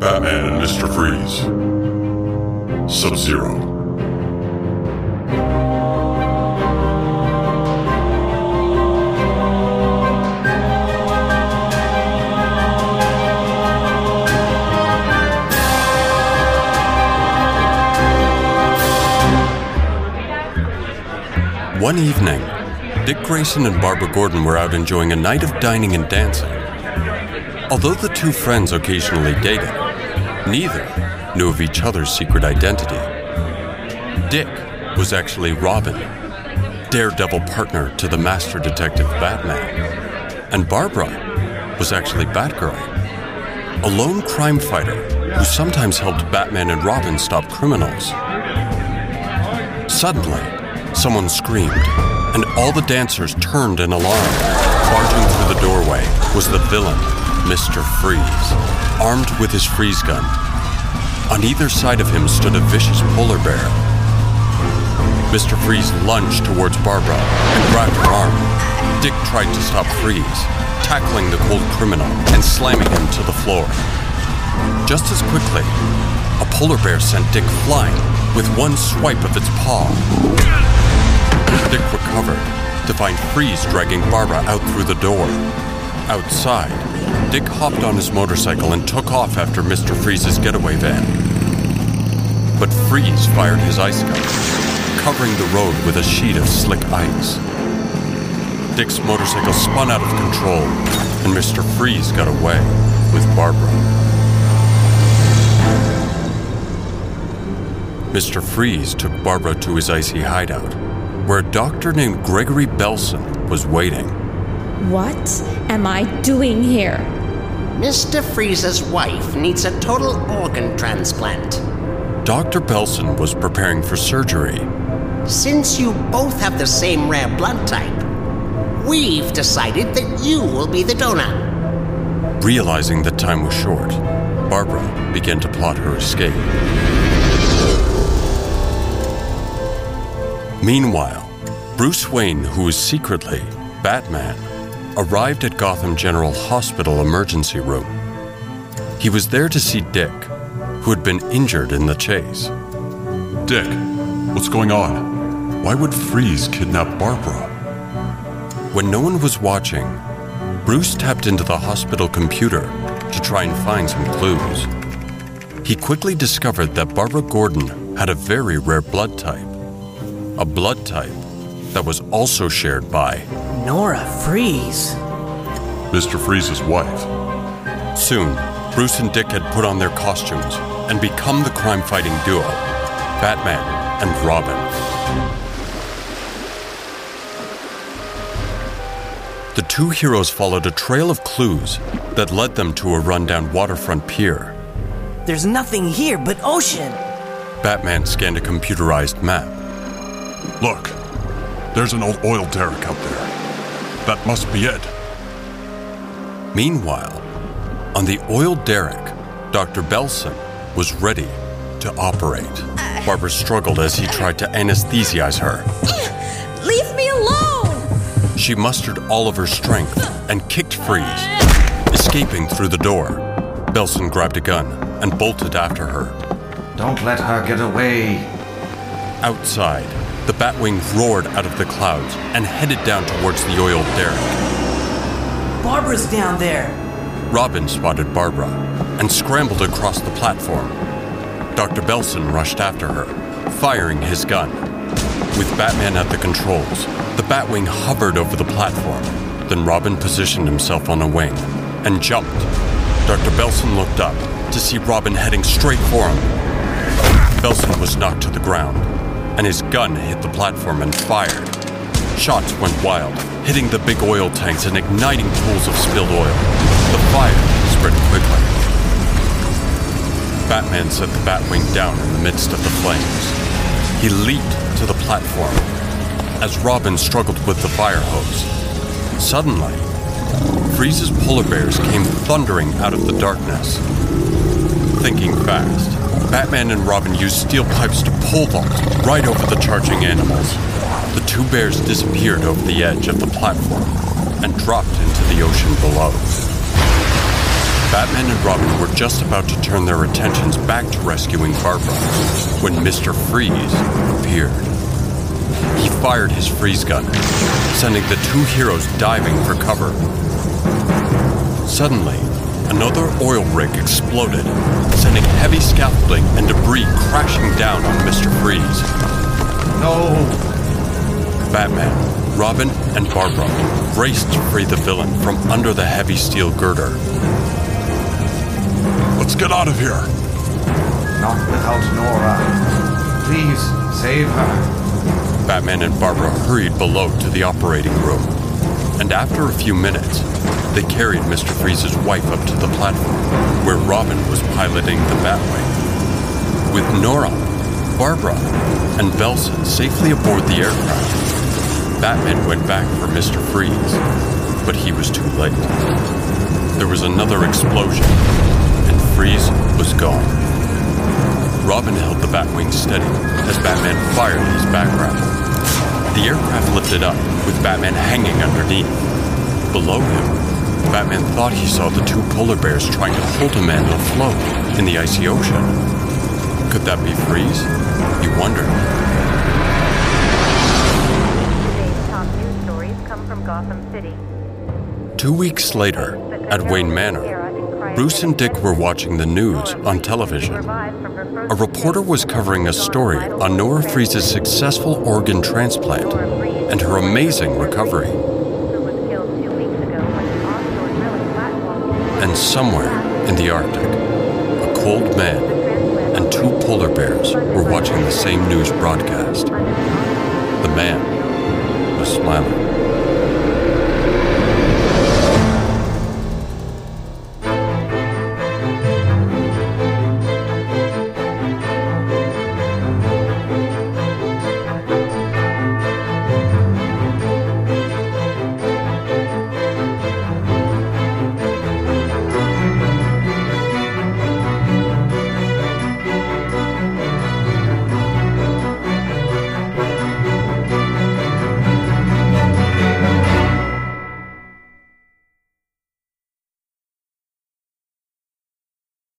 Batman and Mr. Freeze. Sub Zero. One evening, Dick Grayson and Barbara Gordon were out enjoying a night of dining and dancing. Although the two friends occasionally dated, neither knew of each other's secret identity. Dick was actually Robin, daredevil partner to the master detective Batman. And Barbara was actually Batgirl, a lone crime fighter who sometimes helped Batman and Robin stop criminals. Suddenly, someone screamed, and all the dancers turned in alarm. Barging through the doorway was the villain, Mr. Freeze, armed with his freeze gun. On either side of him stood a vicious polar bear. Mr. Freeze lunged towards Barbara and grabbed her arm. Dick tried to stop Freeze, tackling the cold criminal and slamming him to the floor. Just as quickly, a polar bear sent Dick flying with one swipe of its paw. Dick recovered to find Freeze dragging Barbara out through the door. Outside, Dick hopped on his motorcycle and took off after Mr. Freeze's getaway van. But Freeze fired his ice gun, covering the road with a sheet of slick ice. Dick's motorcycle spun out of control, and Mr. Freeze got away with Barbara. Mr. Freeze took Barbara to his icy hideout, where a doctor named Gregory Belson was waiting. What am I doing here? Mr. Freeze's wife needs a total organ transplant. Dr. Belson was preparing for surgery. Since you both have the same rare blood type, we've decided that you will be the donor. Realizing that time was short, Barbara began to plot her escape. Meanwhile, Bruce Wayne, who was secretly Batman, arrived at Gotham General Hospital emergency room. He was there to see Dick, who had been injured in the chase. Dick, what's going on? Why would Freeze kidnap Barbara? When no one was watching, Bruce tapped into the hospital computer to try and find some clues. He quickly discovered that Barbara Gordon had a very rare blood type, a blood type that was also shared by Nora Freeze. Mr. Freeze's wife. Soon, Bruce and Dick had put on their costumes and become the crime fighting duo Batman and Robin. The two heroes followed a trail of clues that led them to a rundown waterfront pier. There's nothing here but ocean. Batman scanned a computerized map. Look, there's an old oil derrick out there. That must be it. Meanwhile, on the oil derrick, Dr. Belson was ready to operate. Uh. Barbara struggled as he tried to anesthesize her. Leave me alone! She mustered all of her strength and kicked Freeze, escaping through the door. Belson grabbed a gun and bolted after her. Don't let her get away. Outside, the Batwing roared out of the clouds and headed down towards the oil derrick. Barbara's down there. Robin spotted Barbara and scrambled across the platform. Dr. Belson rushed after her, firing his gun. With Batman at the controls, the Batwing hovered over the platform. Then Robin positioned himself on a wing and jumped. Dr. Belson looked up to see Robin heading straight for him. Belson was knocked to the ground, and his gun hit the platform and fired. Shots went wild, hitting the big oil tanks and igniting pools of spilled oil. The fire spread quickly. Batman set the Batwing down in the midst of the flames. He leaped to the platform as Robin struggled with the fire hose. Suddenly, Freeze's polar bears came thundering out of the darkness. Thinking fast, Batman and Robin used steel pipes to pull vault right over the charging animals. The two bears disappeared over the edge of the platform and dropped into the ocean below. Batman and Robin were just about to turn their attentions back to rescuing Barbara when Mr. Freeze appeared. He fired his freeze gun, sending the two heroes diving for cover. Suddenly, another oil rig exploded, sending heavy scaffolding and debris crashing down on Mr. Freeze. No! Batman, Robin, and Barbara raced to free the villain from under the heavy steel girder. Let's get out of here. Not without Nora. Please, save her. Batman and Barbara hurried below to the operating room. And after a few minutes, they carried Mr. Freeze's wife up to the platform, where Robin was piloting the Batwing. With Nora, Barbara, and Belson safely aboard the aircraft, Batman went back for Mr. Freeze, but he was too late. There was another explosion, and Freeze was gone. Robin held the Batwing steady as Batman fired his back. The aircraft lifted up, with Batman hanging underneath. Below him, Batman thought he saw the two polar bears trying to hold a man afloat in the icy ocean. Could that be Freeze? He wondered. Today's top news stories come from Gotham City. Two weeks later, at Wayne Manor, Bruce and Dick were watching the news on television. A reporter was covering a story on Nora Freeze's successful organ transplant and her amazing recovery. Who was killed two weeks ago when an offshore drilling platform And somewhere in the Arctic, a cold man and two polar bears were watching the same news broadcast. The man was smiling.